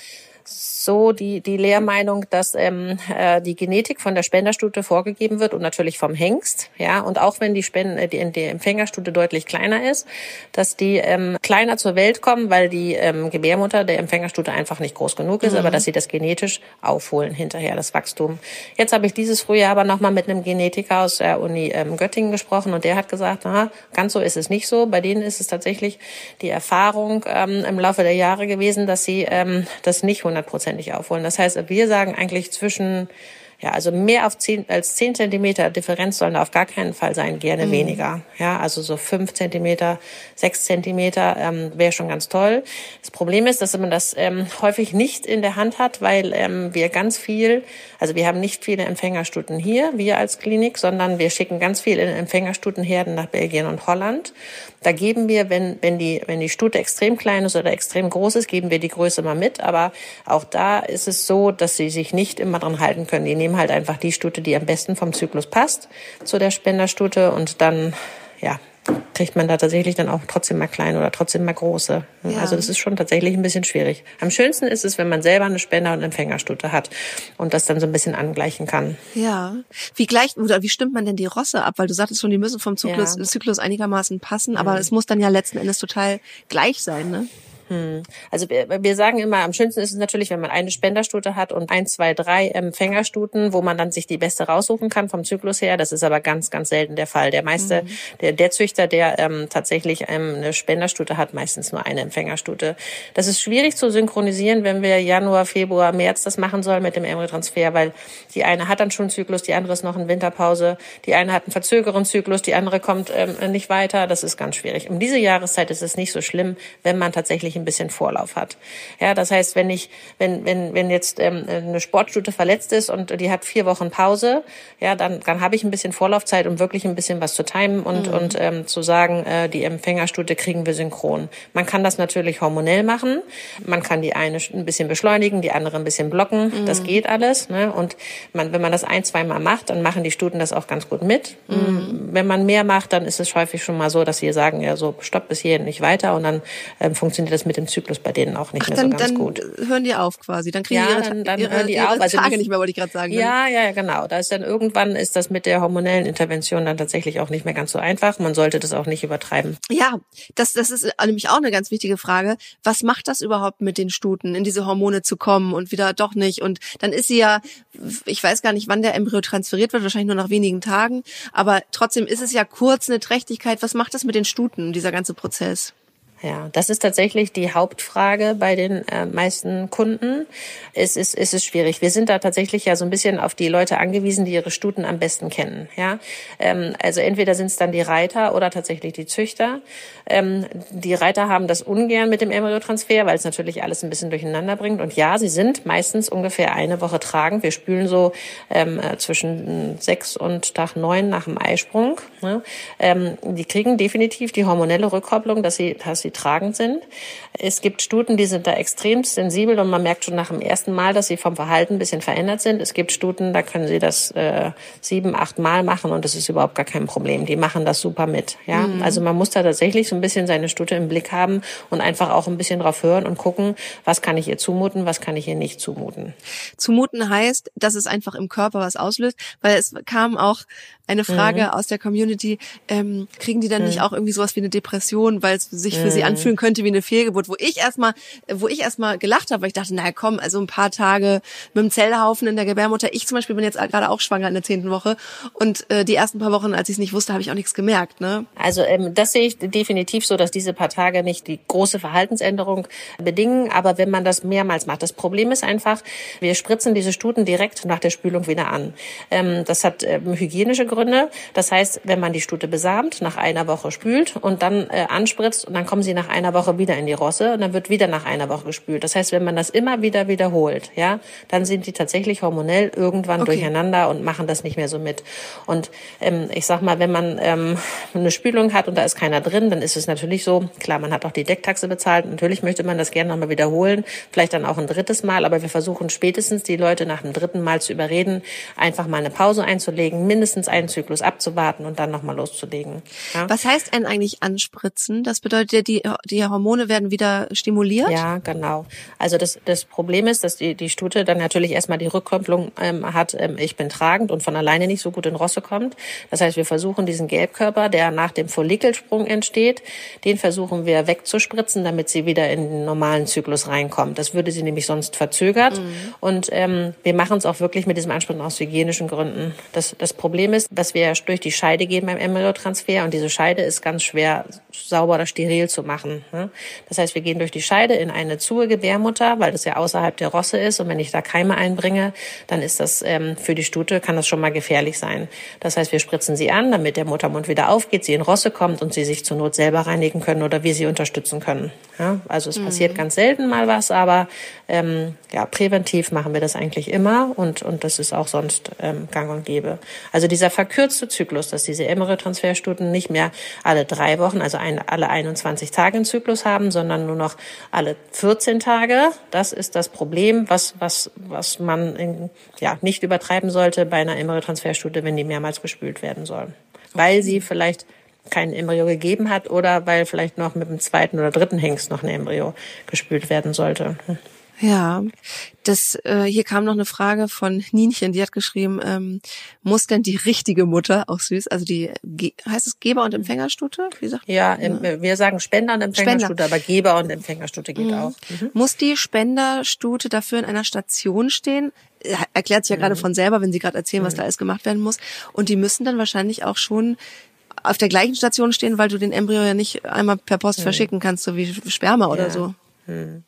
so die, die Lehrmeinung, dass ähm, äh, die Genetik von der Spenderstute vorgegeben wird und natürlich vom Hengst, ja, und auch wenn die, Spende, die, die Empfängerstute deutlich kleiner ist, dass die ähm, kleiner zur Welt kommen, weil die ähm, Gebärmutter der Empfängerstute einfach nicht groß genug ist, mhm. aber dass sie das genetisch aufholen hinterher, das Wachstum. Jetzt habe ich dieses Frühjahr aber nochmal mit einem Genetiker aus der Uni ähm, Göttingen gesprochen und der hat gesagt, aha, ganz so ist es nicht so. Bei denen ist es tatsächlich die Erfahrung ähm, im Laufe der Jahre gewesen, dass sie ähm, das nicht 100 hundertprozentig aufholen. Das heißt, wir sagen eigentlich zwischen Ja, also mehr auf zehn, als zehn Zentimeter Differenz sollen da auf gar keinen Fall sein, gerne mhm. weniger. Ja, also so fünf Zentimeter, sechs Zentimeter ähm, wäre schon ganz toll. Das Problem ist, dass man das ähm, häufig nicht in der Hand hat, weil ähm, wir ganz viel, also wir haben nicht viele Empfängerstuten hier, wir als Klinik, sondern wir schicken ganz viele Empfängerstutenherden nach Belgien und Holland. Da geben wir, wenn, wenn die, wenn die Stute extrem klein ist oder extrem groß ist, geben wir die Größe mal mit. Aber auch da ist es so, dass sie sich nicht immer dran halten können. Die nehmen halt einfach die Stute, die am besten vom Zyklus passt zu der Spenderstute und dann, ja, kriegt man da tatsächlich dann auch trotzdem mal kleine oder trotzdem mal große. Ja. Also das ist schon tatsächlich ein bisschen schwierig. Am schönsten ist es, wenn man selber eine Spender- und Empfängerstute hat und das dann so ein bisschen angleichen kann. Ja. Wie gleicht oder wie stimmt man denn die Rosse ab? Weil du sagtest schon, die müssen vom Zyklus, ja. Zyklus einigermaßen passen, aber mhm. es muss dann ja letzten Endes total gleich sein, ne? Hm. Also wir, wir sagen immer, am schönsten ist es natürlich, wenn man eine Spenderstute hat und ein, zwei, drei Empfängerstuten, wo man dann sich die beste raussuchen kann vom Zyklus her. Das ist aber ganz, ganz selten der Fall. Der meiste, mhm. der, der Züchter, der ähm, tatsächlich ähm, eine Spenderstute hat, meistens nur eine Empfängerstute. Das ist schwierig zu synchronisieren, wenn wir Januar, Februar, März das machen sollen mit dem Embryotransfer, weil die eine hat dann schon einen Zyklus, die andere ist noch in Winterpause, die eine hat einen verzögerten Zyklus, die andere kommt ähm, nicht weiter. Das ist ganz schwierig. Um diese Jahreszeit ist es nicht so schlimm, wenn man tatsächlich ein bisschen Vorlauf hat. Ja, das heißt, wenn ich, wenn, wenn, wenn jetzt ähm, eine Sportstute verletzt ist und die hat vier Wochen Pause, ja, dann, dann habe ich ein bisschen Vorlaufzeit, um wirklich ein bisschen was zu timen und, mhm. und ähm, zu sagen, äh, die Empfängerstute kriegen wir synchron. Man kann das natürlich hormonell machen. Man kann die eine ein bisschen beschleunigen, die andere ein bisschen blocken. Mhm. Das geht alles. Ne? Und man, wenn man das ein, zwei Mal macht, dann machen die Stuten das auch ganz gut mit. Mhm. Wenn man mehr macht, dann ist es häufig schon mal so, dass sie sagen, ja, so stopp bis hierhin nicht weiter und dann ähm, funktioniert das mit dem Zyklus bei denen auch nicht Ach, mehr dann, so ganz dann gut. hören die auf quasi. Dann kriegen ja, die ihre, dann, dann ihre, hören die ihre auf. Also Tage nicht mehr, wollte ich gerade sagen. Ne? Ja, ja, genau. Da ist dann irgendwann ist das mit der hormonellen Intervention dann tatsächlich auch nicht mehr ganz so einfach. Man sollte das auch nicht übertreiben. Ja, das, das ist nämlich auch eine ganz wichtige Frage. Was macht das überhaupt mit den Stuten, in diese Hormone zu kommen und wieder doch nicht? Und dann ist sie ja, ich weiß gar nicht, wann der Embryo transferiert wird, wahrscheinlich nur nach wenigen Tagen. Aber trotzdem ist es ja kurz eine Trächtigkeit. Was macht das mit den Stuten, dieser ganze Prozess? Ja, das ist tatsächlich die Hauptfrage bei den äh, meisten Kunden. Es ist, es ist schwierig. Wir sind da tatsächlich ja so ein bisschen auf die Leute angewiesen, die ihre Stuten am besten kennen. Ja, ähm, also entweder sind es dann die Reiter oder tatsächlich die Züchter. Ähm, die Reiter haben das ungern mit dem Embryotransfer, weil es natürlich alles ein bisschen durcheinander bringt. Und ja, sie sind meistens ungefähr eine Woche tragend. Wir spülen so ähm, äh, zwischen sechs und Tag neun nach dem Eisprung. Ne? Ähm, die kriegen definitiv die hormonelle Rückkopplung, dass sie, dass sie sie tragend sind. Es gibt Stuten, die sind da extrem sensibel und man merkt schon nach dem ersten Mal, dass sie vom Verhalten ein bisschen verändert sind. Es gibt Stuten, da können sie das äh, sieben, acht Mal machen und das ist überhaupt gar kein Problem. Die machen das super mit. Ja, mhm. also man muss da tatsächlich so ein bisschen seine Stute im Blick haben und einfach auch ein bisschen drauf hören und gucken, was kann ich ihr zumuten, was kann ich ihr nicht zumuten. Zumuten heißt, dass es einfach im Körper was auslöst, weil es kam auch eine Frage mhm. aus der Community, ähm, kriegen die dann mhm. nicht auch irgendwie sowas wie eine Depression, weil es sich für sie mhm. anfühlen könnte wie eine Fehlgeburt, wo ich erstmal, wo ich erstmal gelacht habe, weil ich dachte, naja komm, also ein paar Tage mit dem Zellhaufen in der Gebärmutter. Ich zum Beispiel bin jetzt gerade auch schwanger in der zehnten Woche und äh, die ersten paar Wochen, als ich es nicht wusste, habe ich auch nichts gemerkt. Ne? Also ähm, das sehe ich definitiv so, dass diese paar Tage nicht die große Verhaltensänderung bedingen, aber wenn man das mehrmals macht. Das Problem ist einfach, wir spritzen diese Stuten direkt nach der Spülung wieder an. Ähm, das hat ähm, hygienische Gründe Gründe. Das heißt, wenn man die Stute besamt, nach einer Woche spült und dann äh, anspritzt und dann kommen sie nach einer Woche wieder in die Rosse und dann wird wieder nach einer Woche gespült. Das heißt, wenn man das immer wieder wiederholt, ja, dann sind die tatsächlich hormonell irgendwann okay. durcheinander und machen das nicht mehr so mit. Und ähm, ich sag mal, wenn man ähm, eine Spülung hat und da ist keiner drin, dann ist es natürlich so, klar, man hat auch die Decktaxe bezahlt. Natürlich möchte man das gerne nochmal wiederholen, vielleicht dann auch ein drittes Mal, aber wir versuchen spätestens die Leute nach dem dritten Mal zu überreden, einfach mal eine Pause einzulegen, mindestens einen Zyklus abzuwarten und dann nochmal loszulegen. Ja? Was heißt denn eigentlich anspritzen? Das bedeutet ja, die, die Hormone werden wieder stimuliert? Ja, genau. Also das, das Problem ist, dass die, die Stute dann natürlich erstmal die Rückkopplung ähm, hat, ähm, ich bin tragend und von alleine nicht so gut in Rosse kommt. Das heißt, wir versuchen diesen Gelbkörper, der nach dem Follikelsprung entsteht, den versuchen wir wegzuspritzen, damit sie wieder in den normalen Zyklus reinkommt. Das würde sie nämlich sonst verzögert. Mhm. Und ähm, wir machen es auch wirklich mit diesem Anspritzen aus hygienischen Gründen. Das, das Problem ist, dass wir durch die Scheide gehen beim Embryotransfer und diese Scheide ist ganz schwer sauber oder steril zu machen. Ne? Das heißt, wir gehen durch die Scheide in eine zu Gebärmutter, weil das ja außerhalb der Rosse ist. Und wenn ich da Keime einbringe, dann ist das ähm, für die Stute, kann das schon mal gefährlich sein. Das heißt, wir spritzen sie an, damit der Muttermund wieder aufgeht, sie in Rosse kommt und sie sich zur Not selber reinigen können oder wir sie unterstützen können. Ja? Also es mhm. passiert ganz selten mal was, aber ähm, ja, präventiv machen wir das eigentlich immer und, und das ist auch sonst ähm, gang und gäbe. Also dieser verkürzte Zyklus, dass diese Embryotransferstuten nicht mehr alle drei Wochen, also ein, alle 21 Tage einen Zyklus haben, sondern nur noch alle 14 Tage, das ist das Problem, was, was, was man in, ja, nicht übertreiben sollte bei einer Embryotransferstute, wenn die mehrmals gespült werden sollen. Weil sie vielleicht kein Embryo gegeben hat oder weil vielleicht noch mit dem zweiten oder dritten Hengst noch ein Embryo gespült werden sollte. Ja, das äh, hier kam noch eine Frage von Nienchen, die hat geschrieben, ähm, muss denn die richtige Mutter, auch süß, also die heißt es Geber und Empfängerstute? Wie sagt ja, ja, wir sagen Spender und Empfängerstute, Spender. aber Geber und Empfängerstute geht mhm. auch. Mhm. Muss die Spenderstute dafür in einer Station stehen? Erklärt sich ja mhm. gerade von selber, wenn Sie gerade erzählen, was mhm. da alles gemacht werden muss. Und die müssen dann wahrscheinlich auch schon auf der gleichen Station stehen, weil du den Embryo ja nicht einmal per Post mhm. verschicken kannst, so wie Sperma oder ja. so. Hm.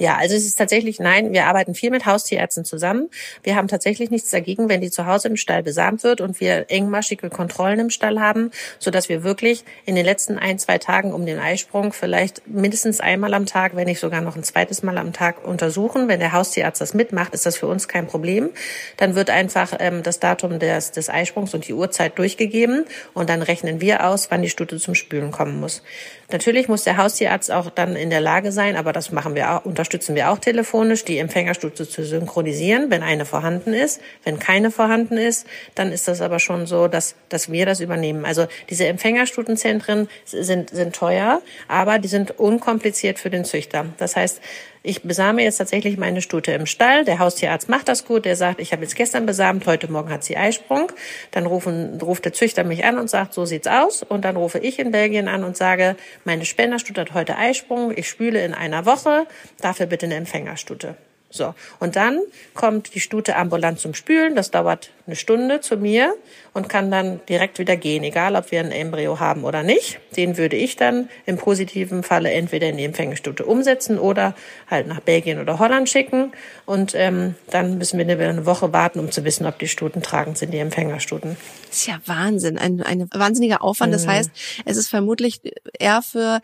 Ja, also es ist tatsächlich, nein, wir arbeiten viel mit Haustierärzten zusammen. Wir haben tatsächlich nichts dagegen, wenn die zu Hause im Stall besamt wird und wir engmaschige Kontrollen im Stall haben, so dass wir wirklich in den letzten ein, zwei Tagen um den Eisprung vielleicht mindestens einmal am Tag, wenn nicht sogar noch ein zweites Mal am Tag untersuchen. Wenn der Haustierarzt das mitmacht, ist das für uns kein Problem. Dann wird einfach ähm, das Datum des, des Eisprungs und die Uhrzeit durchgegeben und dann rechnen wir aus, wann die Stute zum Spülen kommen muss. Natürlich muss der Haustierarzt auch dann in der Lage sein, aber das machen wir auch, unterstützen wir auch telefonisch, die Empfängerstute zu synchronisieren, wenn eine vorhanden ist. Wenn keine vorhanden ist, dann ist das aber schon so, dass, dass wir das übernehmen. Also diese Empfängerstutenzentren sind, sind teuer, aber die sind unkompliziert für den Züchter. Das heißt, ich besame jetzt tatsächlich meine Stute im Stall. Der Haustierarzt macht das gut. Der sagt, ich habe jetzt gestern besamt, heute Morgen hat sie Eisprung. Dann rufen, ruft der Züchter mich an und sagt, so sieht's aus. Und dann rufe ich in Belgien an und sage, meine Spenderstute hat heute Eisprung. Ich spüle in einer Woche. Dafür bitte eine Empfängerstute. So. Und dann kommt die Stute ambulant zum Spülen. Das dauert eine Stunde zu mir und kann dann direkt wieder gehen, egal ob wir ein Embryo haben oder nicht. Den würde ich dann im positiven Falle entweder in die Empfängestute umsetzen oder halt nach Belgien oder Holland schicken. Und ähm, dann müssen wir eine Woche warten, um zu wissen, ob die Stuten tragend sind, die Empfängerstuten. Das ist ja Wahnsinn, ein, ein wahnsinniger Aufwand. Das mhm. heißt, es ist vermutlich eher für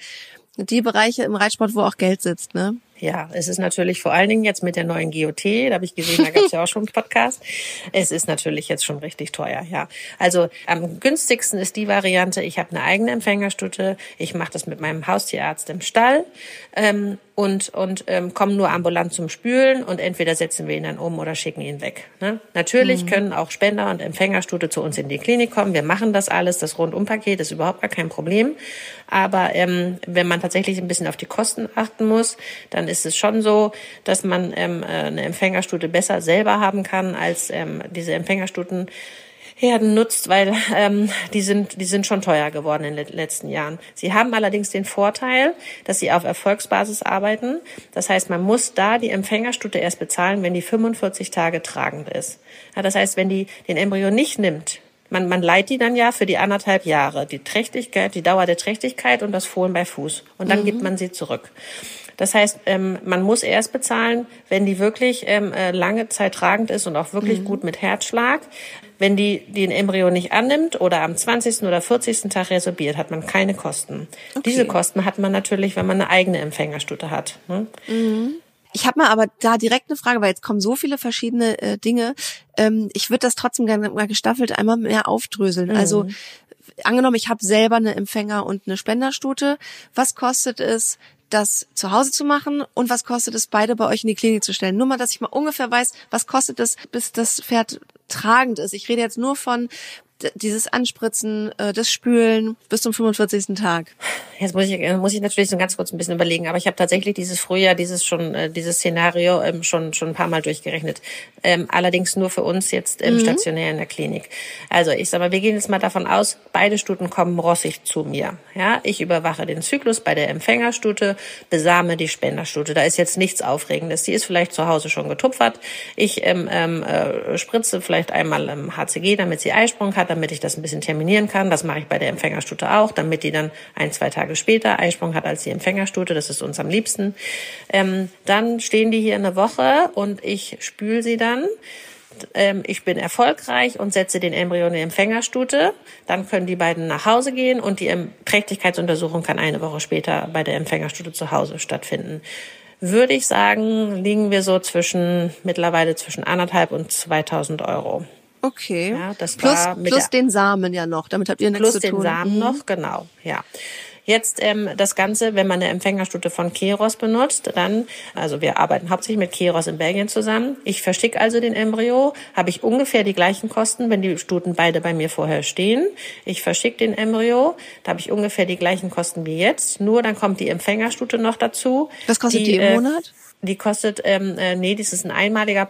die Bereiche im Reitsport, wo auch Geld sitzt, ne? Ja, es ist natürlich vor allen Dingen jetzt mit der neuen GOT, da habe ich gesehen, da gab es ja auch schon einen Podcast. Es ist natürlich jetzt schon richtig teuer, ja. Also am günstigsten ist die Variante, ich habe eine eigene Empfängerstute, ich mache das mit meinem Haustierarzt im Stall ähm, und, und ähm, kommen nur ambulant zum Spülen und entweder setzen wir ihn dann um oder schicken ihn weg. Ne? Natürlich mhm. können auch Spender und Empfängerstute zu uns in die Klinik kommen. Wir machen das alles, das Rundumpaket ist überhaupt gar kein Problem. Aber ähm, wenn man tatsächlich ein bisschen auf die Kosten achten muss, dann ist es schon so, dass man ähm, äh, eine Empfängerstute besser selber haben kann als ähm, diese Empfängerstuten Herden nutzt, weil ähm, die sind die sind schon teuer geworden in den letzten Jahren. Sie haben allerdings den Vorteil, dass sie auf Erfolgsbasis arbeiten. Das heißt, man muss da die Empfängerstute erst bezahlen, wenn die 45 Tage tragend ist. Ja, das heißt, wenn die den Embryo nicht nimmt, man, man leiht die dann ja für die anderthalb Jahre, die Trächtigkeit, die Dauer der Trächtigkeit und das Fohlen bei Fuß. Und dann mhm. gibt man sie zurück. Das heißt, ähm, man muss erst bezahlen, wenn die wirklich ähm, äh, lange Zeit tragend ist und auch wirklich mhm. gut mit Herzschlag. Wenn die den Embryo nicht annimmt oder am 20. oder 40. Tag resorbiert, hat man keine Kosten. Okay. Diese Kosten hat man natürlich, wenn man eine eigene Empfängerstute hat. Ne? Mhm. Ich habe mal aber da direkt eine Frage, weil jetzt kommen so viele verschiedene äh, Dinge. Ähm, ich würde das trotzdem gerne mal gestaffelt einmal mehr aufdröseln. Mhm. Also angenommen, ich habe selber eine Empfänger und eine Spenderstute. Was kostet es, das zu Hause zu machen und was kostet es, beide bei euch in die Klinik zu stellen? Nur mal, dass ich mal ungefähr weiß, was kostet es, bis das Pferd tragend ist. Ich rede jetzt nur von dieses Anspritzen, äh, das Spülen bis zum 45. Tag. Jetzt muss ich, äh, muss ich natürlich so ganz kurz ein bisschen überlegen, aber ich habe tatsächlich dieses Frühjahr, dieses schon, äh, dieses Szenario ähm, schon schon ein paar Mal durchgerechnet. Ähm, allerdings nur für uns jetzt im mhm. stationär in der Klinik. Also ich sag mal, wir gehen jetzt mal davon aus, beide Stuten kommen rossig zu mir. Ja, ich überwache den Zyklus bei der Empfängerstute, besame die Spenderstute. Da ist jetzt nichts Aufregendes. Die ist vielleicht zu Hause schon getupfert. Ich ähm, ähm, äh, spritze vielleicht einmal im HCG, damit sie Eisprung hat damit ich das ein bisschen terminieren kann. Das mache ich bei der Empfängerstute auch, damit die dann ein, zwei Tage später Eisprung hat als die Empfängerstute. Das ist uns am liebsten. Ähm, dann stehen die hier eine Woche und ich spül sie dann ähm, ich bin erfolgreich und setze den Embryo in die Empfängerstute. Dann können die beiden nach Hause gehen und die Trächtigkeitsuntersuchung kann eine Woche später bei der Empfängerstute zu Hause stattfinden. Würde ich sagen, liegen wir so zwischen, mittlerweile zwischen anderthalb und 2000 Euro. Okay. Ja, das plus war mit plus den Samen ja noch. Damit habt ihr nichts Plus zu den tun. Samen Mhm. noch, genau, ja. Jetzt ähm, das Ganze, wenn man eine Empfängerstute von Keros benutzt, dann, also wir arbeiten hauptsächlich mit Keros in Belgien zusammen. Ich verschicke also den Embryo, habe ich ungefähr die gleichen Kosten, wenn die Stuten beide bei mir vorher stehen. Ich verschicke den Embryo, da habe ich ungefähr die gleichen Kosten wie jetzt. Nur dann kommt die Empfängerstute noch dazu. Was kostet die im äh, Monat? Die kostet, ähm, äh, nee, das ist ein einmaliger,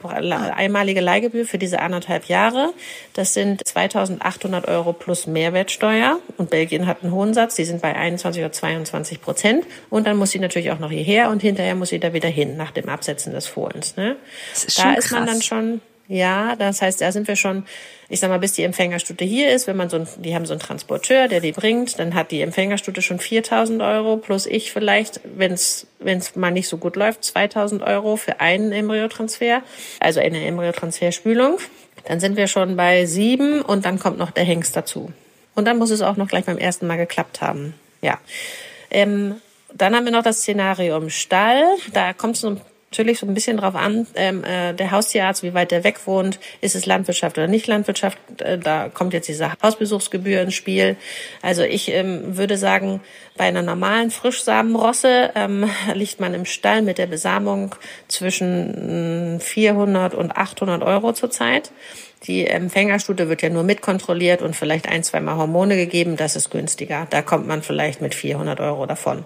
einmalige Leihgebühr für diese anderthalb Jahre. Das sind 2.800 Euro plus Mehrwertsteuer. Und Belgien hat einen hohen Satz, die sind bei 21 oder 22 Prozent. Und dann muss sie natürlich auch noch hierher und hinterher muss sie da wieder hin nach dem Absetzen des Fohlens. Ne? Das ist da schon ist man krass. dann schon, ja, das heißt, da sind wir schon, ich sag mal, bis die Empfängerstute hier ist, wenn man so ein, die haben so einen Transporteur, der die bringt, dann hat die Empfängerstute schon 4.000 Euro plus ich vielleicht, wenn es mal nicht so gut läuft, 2.000 Euro für einen Embryotransfer, also eine Embryotransferspülung. Dann sind wir schon bei sieben und dann kommt noch der Hengst dazu. Und dann muss es auch noch gleich beim ersten Mal geklappt haben. Ja. Ähm, dann haben wir noch das Szenario im Stall. Da kommt es natürlich so ein bisschen drauf an, ähm, äh, der Haustierarzt, wie weit der weg wohnt, ist es Landwirtschaft oder nicht Landwirtschaft, äh, da kommt jetzt diese Hausbesuchsgebühr ins Spiel. Also ich ähm, würde sagen, bei einer normalen Frischsamenrosse ähm, liegt man im Stall mit der Besamung zwischen mh, 400 und 800 Euro zurzeit. Die Empfängerstute wird ja nur mitkontrolliert und vielleicht ein, zweimal Hormone gegeben. Das ist günstiger. Da kommt man vielleicht mit 400 Euro davon.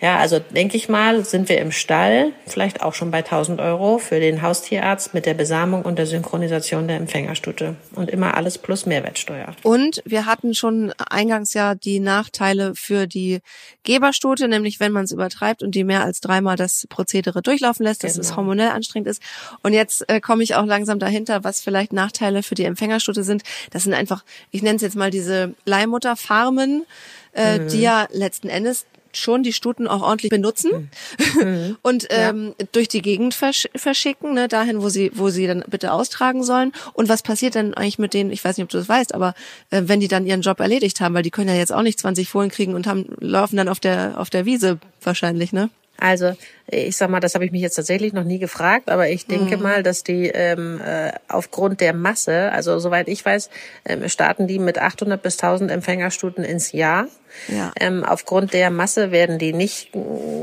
Ja, also denke ich mal, sind wir im Stall vielleicht auch schon bei 1000 Euro für den Haustierarzt mit der Besamung und der Synchronisation der Empfängerstute. Und immer alles plus Mehrwertsteuer. Und wir hatten schon eingangs ja die Nachteile für die Geberstute, nämlich wenn man es übertreibt und die mehr als dreimal das Prozedere durchlaufen lässt, dass es Genau. hormonell anstrengend ist. Und jetzt äh, komme ich auch langsam dahinter, was vielleicht Nachteile für die Empfängerstute sind. Das sind einfach, ich nenne es jetzt mal diese Leihmutterfarmen, äh, Mhm. die ja letzten Endes schon die Stuten auch ordentlich benutzen und ähm, durch die Gegend versch verschicken, ne, dahin, wo sie, wo sie dann bitte austragen sollen. Und was passiert dann eigentlich mit denen, ich weiß nicht, ob du das weißt, aber äh, wenn die dann ihren Job erledigt haben, weil die können ja jetzt auch nicht 20 Fohlen kriegen und haben, laufen dann auf der, auf der Wiese wahrscheinlich, ne? Also ich sag mal, das habe ich mich jetzt tatsächlich noch nie gefragt, aber ich denke mal, dass die ähm, äh, aufgrund der Masse, also soweit ich weiß, ähm, starten die mit 800 bis 1000 Empfängerstuten ins Jahr. Ja. Ähm, aufgrund der Masse werden die nicht äh,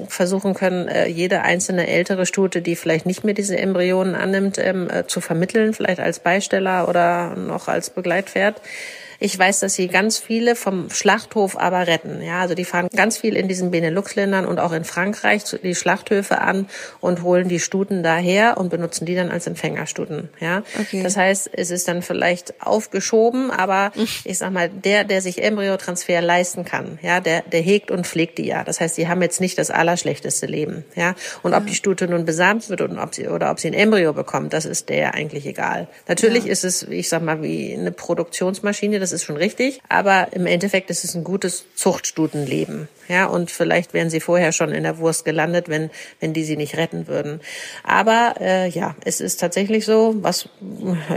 versuchen können, äh, jede einzelne ältere Stute, die vielleicht nicht mehr diese Embryonen annimmt, ähm, äh, zu vermitteln, vielleicht als Beisteller oder noch als Begleitpferd. Ich weiß, dass sie ganz viele vom Schlachthof aber retten. Ja, also die fahren ganz viel in diesen Benelux-Ländern und auch in Frankreich die Schlachthöfe an und holen die Stuten daher und benutzen die dann als Empfängerstuten. Ja, Okay. das heißt, es ist dann vielleicht aufgeschoben, aber ich sag mal, der, der sich Embryotransfer leisten kann, ja, der, der hegt und pflegt die ja. Das heißt, die haben jetzt nicht das allerschlechteste Leben. Ja, und ob die Stute nun besamt wird und ob sie oder ob sie ein Embryo bekommt, das ist der eigentlich egal. Natürlich ist es, ich sag mal, wie eine Produktionsmaschine, das ist schon richtig, aber im Endeffekt ist es ein gutes Zuchtstutenleben. Ja, und vielleicht wären sie vorher schon in der Wurst gelandet, wenn, wenn die sie nicht retten würden. Aber äh, ja, es ist tatsächlich so, was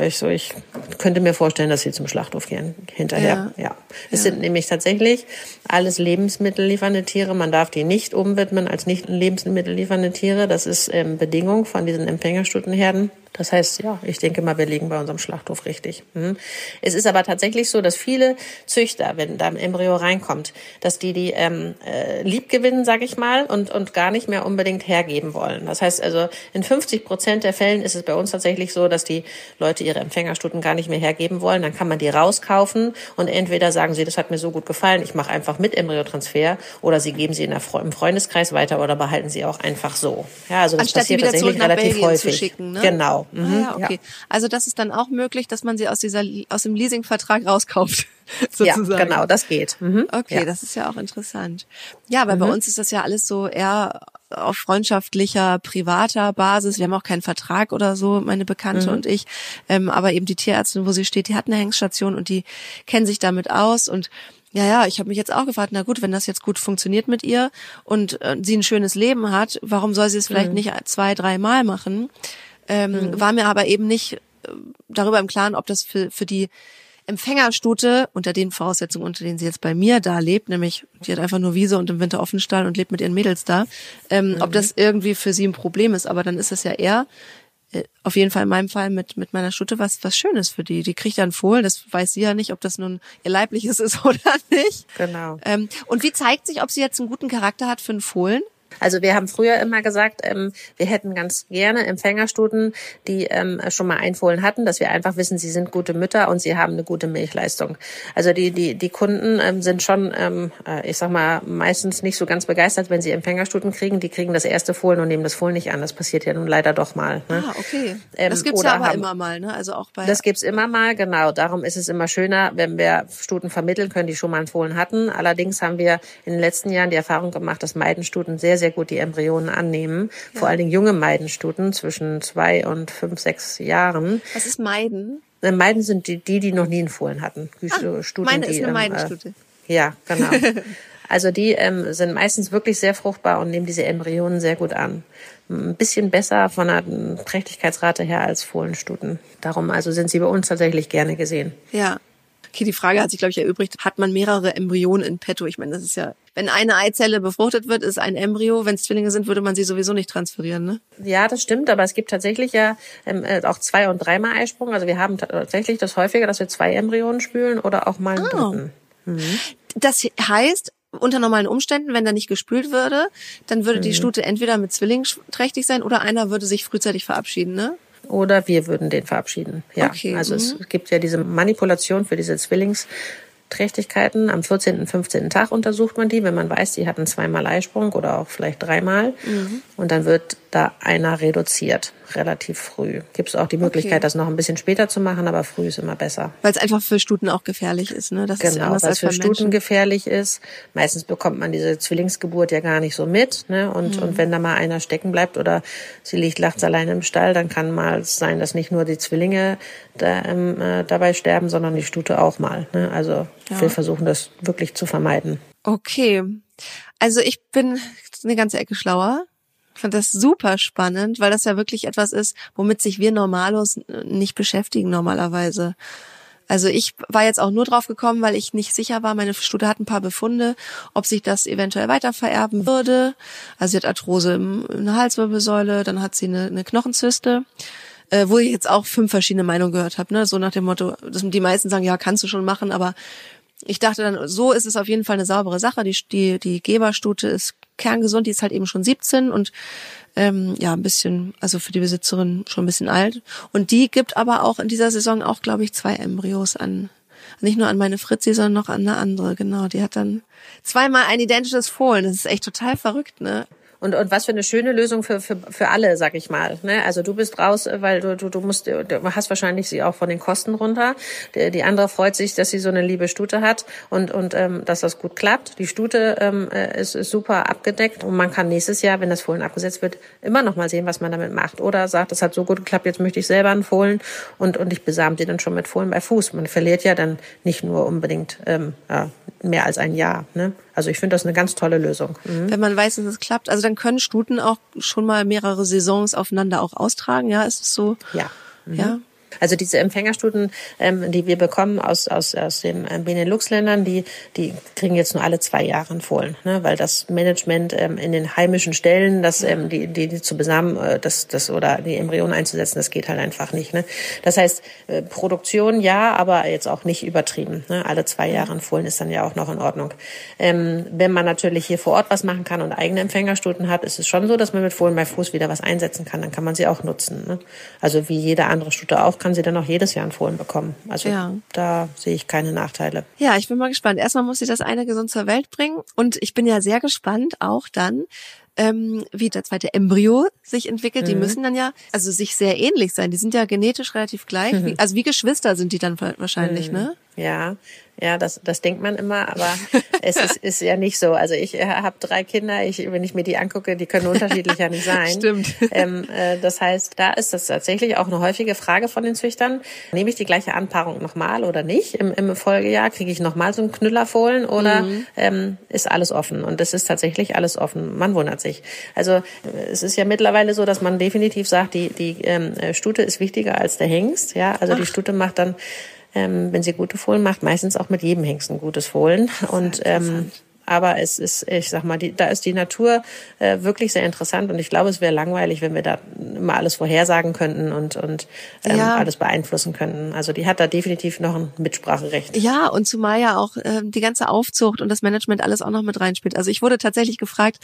ich so, ich könnte mir vorstellen, dass sie zum Schlachthof gehen hinterher. Ja. Ja. Es sind nämlich tatsächlich alles lebensmittelliefernde Tiere. Man darf die nicht umwidmen als nicht lebensmittelliefernde Tiere. Das ist ähm, Bedingung von diesen Empfängerstutenherden. Das heißt, ja, ich denke mal, wir liegen bei unserem Schlachthof richtig. Mhm. Es ist aber tatsächlich so, dass viele Züchter, wenn da ein Embryo reinkommt, dass die die ähm, äh, lieb gewinnen, sage ich mal, und, und gar nicht mehr unbedingt hergeben wollen. Das heißt also, in 50 Prozent der Fällen ist es bei uns tatsächlich so, dass die Leute ihre Empfängerstuten gar nicht mehr hergeben wollen. Dann kann man die rauskaufen und entweder sagen sie, das hat mir so gut gefallen, ich mache einfach mit Embryotransfer, oder sie geben sie in der im Freundeskreis weiter oder behalten sie auch einfach so. Ja, also das Anstatt passiert tatsächlich relativ Belgien häufig. schicken, ne? Genau. Ah, Mhm. ja, okay. Also das ist dann auch möglich, dass man sie aus dieser aus dem Leasingvertrag rauskauft, Ja, sozusagen. genau, das geht. Mhm. Okay, Ja. Mhm. das ist ja auch interessant. Ja, weil bei uns ist das ja alles so eher auf freundschaftlicher, privater Basis. Wir haben auch keinen Vertrag oder so, meine Bekannte Mhm. und ich. Ähm, aber eben die Tierärztin, wo sie steht, die hat eine Hengststation und die kennen sich damit aus und ja, ja, ich habe mich jetzt auch gefragt, na gut, wenn das jetzt gut funktioniert mit ihr und äh, sie ein schönes Leben hat, warum soll sie es vielleicht nicht zwei, dreimal machen? Ähm, War mir aber eben nicht äh, darüber im Klaren, ob das für, für die Empfängerstute unter den Voraussetzungen, unter denen sie jetzt bei mir da lebt, nämlich die hat einfach nur Wiese und im Winter Offenstall und lebt mit ihren Mädels da, ähm, ob das irgendwie für sie ein Problem ist. Aber dann ist es ja eher äh, auf jeden Fall in meinem Fall mit mit meiner Stute was was Schönes für die. Die kriegt ja einen Fohlen, das weiß sie ja nicht, ob das nun ihr leibliches ist oder nicht. Genau. Ähm, und wie zeigt sich, ob sie jetzt einen guten Charakter hat für einen Fohlen? Also wir haben früher immer gesagt, ähm, wir hätten ganz gerne Empfängerstuten, die ähm, schon mal einfohlen hatten, dass wir einfach wissen, sie sind gute Mütter und sie haben eine gute Milchleistung. Also die die die Kunden ähm, sind schon, ähm, äh, ich sag mal, meistens nicht so ganz begeistert, wenn sie Empfängerstuten kriegen. Die kriegen das erste Fohlen und nehmen das Fohlen nicht an. Das passiert ja nun leider doch mal. Ne? Ah, okay. Ähm, das gibt's ja aber haben- immer mal, ne? Also auch bei Das gibt's immer mal, genau. Darum ist es immer schöner, wenn wir Stuten vermitteln können, die schon mal einen Fohlen hatten. Allerdings haben wir in den letzten Jahren die Erfahrung gemacht, dass Meidenstuten sehr, sehr gut die Embryonen annehmen. Vor allen Dingen junge Meidenstuten zwischen zwei und fünf, sechs Jahren. was ist Meiden? Äh, Meiden sind die, die, die noch nie einen Fohlen hatten. Die Stuten, Ah, meine die, ist eine ähm, Meidenstute. Äh, ja, genau. Also die ähm, sind meistens wirklich sehr fruchtbar und nehmen diese Embryonen sehr gut an. Ein bisschen besser von der Trächtigkeitsrate her als Fohlenstuten. Darum also sind sie bei uns tatsächlich gerne gesehen. Ja. Okay, die Frage hat sich, glaube ich, erübrigt. Hat man mehrere Embryonen in petto? Ich meine, das ist ja, wenn eine Eizelle befruchtet wird, ist ein Embryo. Wenn es Zwillinge sind, würde man sie sowieso nicht transferieren, ne? Ja, das stimmt, aber es gibt tatsächlich ja ähm, äh, auch zwei- und dreimal Eisprung. Also wir haben ta- tatsächlich das häufiger, dass wir zwei Embryonen spülen oder auch mal einen Oh. dritten. Das heißt, unter normalen Umständen, wenn da nicht gespült würde, dann würde Mhm. die Stute entweder mit Zwillingen trächtig sein oder einer würde sich frühzeitig verabschieden, ne? Oder wir würden den verabschieden. Ja, Okay, also mhm. es gibt ja diese Manipulation für diese Zwillingsträchtigkeiten. Am 14., und 15. Tag untersucht man die, wenn man weiß, die hatten zweimal Eisprung oder auch vielleicht dreimal. Mhm. Und dann wird da einer reduziert, relativ früh. Gibt es auch die Möglichkeit, Okay. das noch ein bisschen später zu machen, aber früh ist immer besser. Weil es einfach für Stuten auch gefährlich ist, ne? Das Genau, weil es für Stuten Menschen. gefährlich ist. Meistens bekommt man diese Zwillingsgeburt ja gar nicht so mit. Ne? Und, Mhm. und wenn da mal einer stecken bleibt oder sie liegt nachts alleine im Stall, dann kann mal sein, dass nicht nur die Zwillinge da, ähm, äh, dabei sterben, sondern die Stute auch mal. Ne? Also wir versuchen das wirklich zu vermeiden. Okay. Also ich bin eine ganze Ecke schlauer. Ich fand das super spannend, weil das ja wirklich etwas ist, womit sich wir Normalos nicht beschäftigen normalerweise. Also ich war jetzt auch nur drauf gekommen, weil ich nicht sicher war. Meine Studie hat ein paar Befunde, ob sich das eventuell weiter vererben würde. Also sie hat Arthrose in der Halswirbelsäule, dann hat sie eine, eine Knochenzyste. Äh, wo ich jetzt auch fünf verschiedene Meinungen gehört habe, ne? So nach dem Motto, dass die meisten sagen, ja, kannst du schon machen, aber ich dachte dann, so ist es auf jeden Fall eine saubere Sache. Die, die, die Geberstute ist kerngesund, die ist halt eben schon 17 und ähm, ja, ein bisschen, also für die Besitzerin schon ein bisschen alt. Und die gibt aber auch in dieser Saison auch, glaube ich, zwei Embryos an. Nicht nur an meine Fritzi, sondern noch an eine andere, genau. Die hat dann zweimal ein identisches Fohlen. Das ist echt total verrückt, ne? Und, und was für eine schöne Lösung für, für, für alle, sag ich mal. Ne? Also du bist raus, äh, weil du, du, du musst, du hast wahrscheinlich sie auch von den Kosten runter. Die, die andere freut sich, dass sie so eine liebe Stute hat und, und ähm, dass das gut klappt. Die Stute ähm, äh, ist, ist super abgedeckt und man kann nächstes Jahr, wenn das Fohlen abgesetzt wird, immer noch mal sehen, was man damit macht. Oder sagt, das hat so gut geklappt, jetzt möchte ich selber einen Fohlen und, und ich besamt die dann schon mit Fohlen bei Fuß. Man verliert ja dann nicht nur unbedingt ähm, ja, mehr als ein Jahr. Ne? Also ich finde das eine ganz tolle Lösung. Mhm. Wenn man weiß, dass es klappt. Also dann können Stuten auch schon mal mehrere Saisons aufeinander auch austragen, ja? Ist es so? Ja. Mhm. Ja. Also diese Empfängerstuten, ähm, die wir bekommen aus, aus, aus den ähm, Benelux-Ländern, die, die kriegen jetzt nur alle zwei Jahre ein Fohlen, ne? weil das Management ähm, in den heimischen Stellen, das, ähm, die, die, die zu besamen, äh, das, das, oder die Embryonen einzusetzen, das geht halt einfach nicht. Ne? Das heißt, äh, Produktion ja, aber jetzt auch nicht übertrieben. Ne? Alle zwei Jahre ein Fohlen ist dann ja auch noch in Ordnung. Ähm, wenn man natürlich hier vor Ort was machen kann und eigene Empfängerstuten hat, ist es schon so, dass man mit Fohlen bei Fuß wieder was einsetzen kann. Dann kann man sie auch nutzen. Ne? Also wie jede andere Stute auch, kann sie dann auch jedes Jahr ein Fohlen bekommen. Also Ja. da sehe ich keine Nachteile. Ja, ich bin mal gespannt. Erstmal muss sie das eine gesund zur Welt bringen. Und ich bin ja sehr gespannt auch dann, ähm, wie der zweite Embryo sich entwickelt. Die müssen dann ja, also sich sehr ähnlich sein. Die sind ja genetisch relativ gleich. Wie, also wie Geschwister sind die dann wahrscheinlich, ne? Ja, ja, das, das denkt man immer, aber es ist, ist ja nicht so. Also ich äh, habe drei Kinder, ich, wenn ich mir die angucke, die können unterschiedlicher nicht sein. Stimmt. Ähm, äh, das heißt, da ist das tatsächlich auch eine häufige Frage von den Züchtern. Nehme ich die gleiche Anpaarung nochmal oder nicht? Im, im Folgejahr kriege ich nochmal so einen Knüllerfohlen oder mhm. ähm, ist alles offen? Und es ist tatsächlich alles offen. Man wundert sich. Also äh, es ist ja mittlerweile so, dass man definitiv sagt, die, die ähm, Stute ist wichtiger als der Hengst. Ja, also Ach. die Stute macht dann ähm, wenn sie gute Fohlen macht, meistens auch mit jedem Hengst ein gutes Fohlen. Und ähm, aber es ist, ich sag mal, die, da ist die Natur äh, wirklich sehr interessant und ich glaube, es wäre langweilig, wenn wir da immer alles vorhersagen könnten und, und ähm, ja. alles beeinflussen könnten. Also die hat da definitiv noch ein Mitspracherecht. Ja, und zumal ja auch äh, die ganze Aufzucht und das Management alles auch noch mit reinspielt. Also ich wurde tatsächlich gefragt,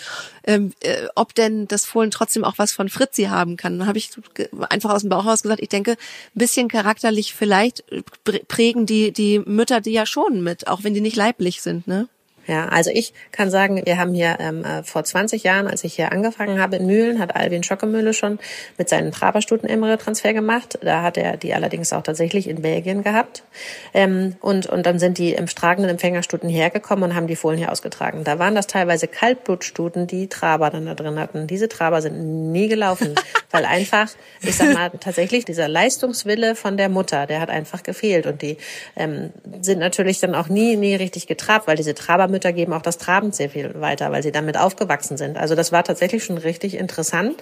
ähm, äh, ob denn das Fohlen trotzdem auch was von Fritzi haben kann. Dann habe ich einfach aus dem Bauch raus gesagt, ich denke, ein bisschen charakterlich vielleicht prägen die, die Mütter die ja schon mit, auch wenn die nicht leiblich sind, ne? Ja, also ich kann sagen, wir haben hier ähm, äh, vor 20 Jahren, als ich hier angefangen habe in Mühlen, hat Alvin Schockemühle schon mit seinen Traberstuten Embryo-Transfer gemacht. Da hat er die allerdings auch tatsächlich in Belgien gehabt. Ähm, und, und dann sind die im tragenden Empfängerstuten hergekommen und haben die Fohlen hier ausgetragen. Da waren das teilweise Kaltblutstuten, die Traber dann da drin hatten. Diese Traber sind nie gelaufen, weil einfach, ich sag mal, tatsächlich dieser Leistungswille von der Mutter, der hat einfach gefehlt. Und die ähm, sind natürlich dann auch nie, nie richtig getrabt, weil diese Traber Mütter geben auch das Traben sehr viel weiter, weil sie damit aufgewachsen sind. Also das war tatsächlich schon richtig interessant.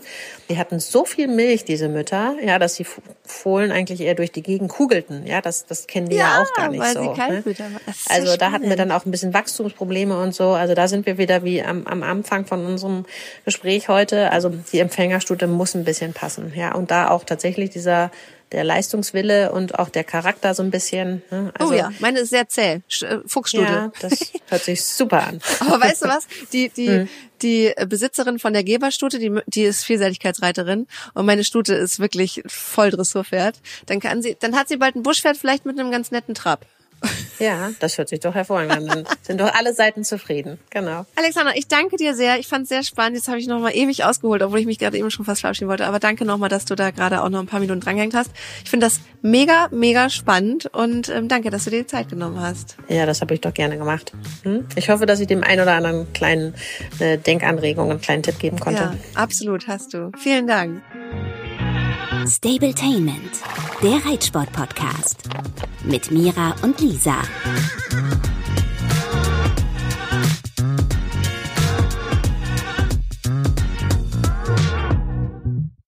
Die hatten so viel Milch, diese Mütter, ja, dass die Fohlen eigentlich eher durch die Gegend kugelten. Ja, das, das kennen die ja, ja auch gar nicht weil so. Sie ne? Also da hatten wir dann auch ein bisschen Wachstumsprobleme und so. Also da sind wir wieder wie am, am Anfang von unserem Gespräch heute. Also die Empfängerstute muss ein bisschen passen. Ja, und da auch tatsächlich dieser der Leistungswille und auch der Charakter so ein bisschen. Ne? Also, oh ja, meine ist sehr zäh. Äh, Fuchsstudie. Ja, das hört sich super an. Aber weißt du was? Die, die, hm. die Besitzerin von der Geberstute, die, die ist Vielseitigkeitsreiterin und meine Stute ist wirklich voll Dressurpferd. Dann kann sie, dann hat sie bald ein Buschpferd vielleicht mit einem ganz netten Trab. Ja, das hört sich doch hervorragend an. Dann sind doch alle Seiten zufrieden. Genau. Alexander, ich danke dir sehr. Ich fand es sehr spannend. Jetzt habe ich noch mal ewig ausgeholt, obwohl ich mich gerade eben schon fast verabschieden wollte. Aber danke noch mal, dass du da gerade auch noch ein paar Minuten drangehängt hast. Ich finde das mega, mega spannend und ähm, danke, dass du dir die Zeit genommen hast. Ja, das habe ich doch gerne gemacht. Hm? Ich hoffe, dass ich dem einen oder anderen kleinen äh, Denkanregung, einen kleinen Tipp geben konnte. Ja, absolut, hast du. Vielen Dank. Stabletainment, der Reitsport-Podcast mit Mira und Lisa.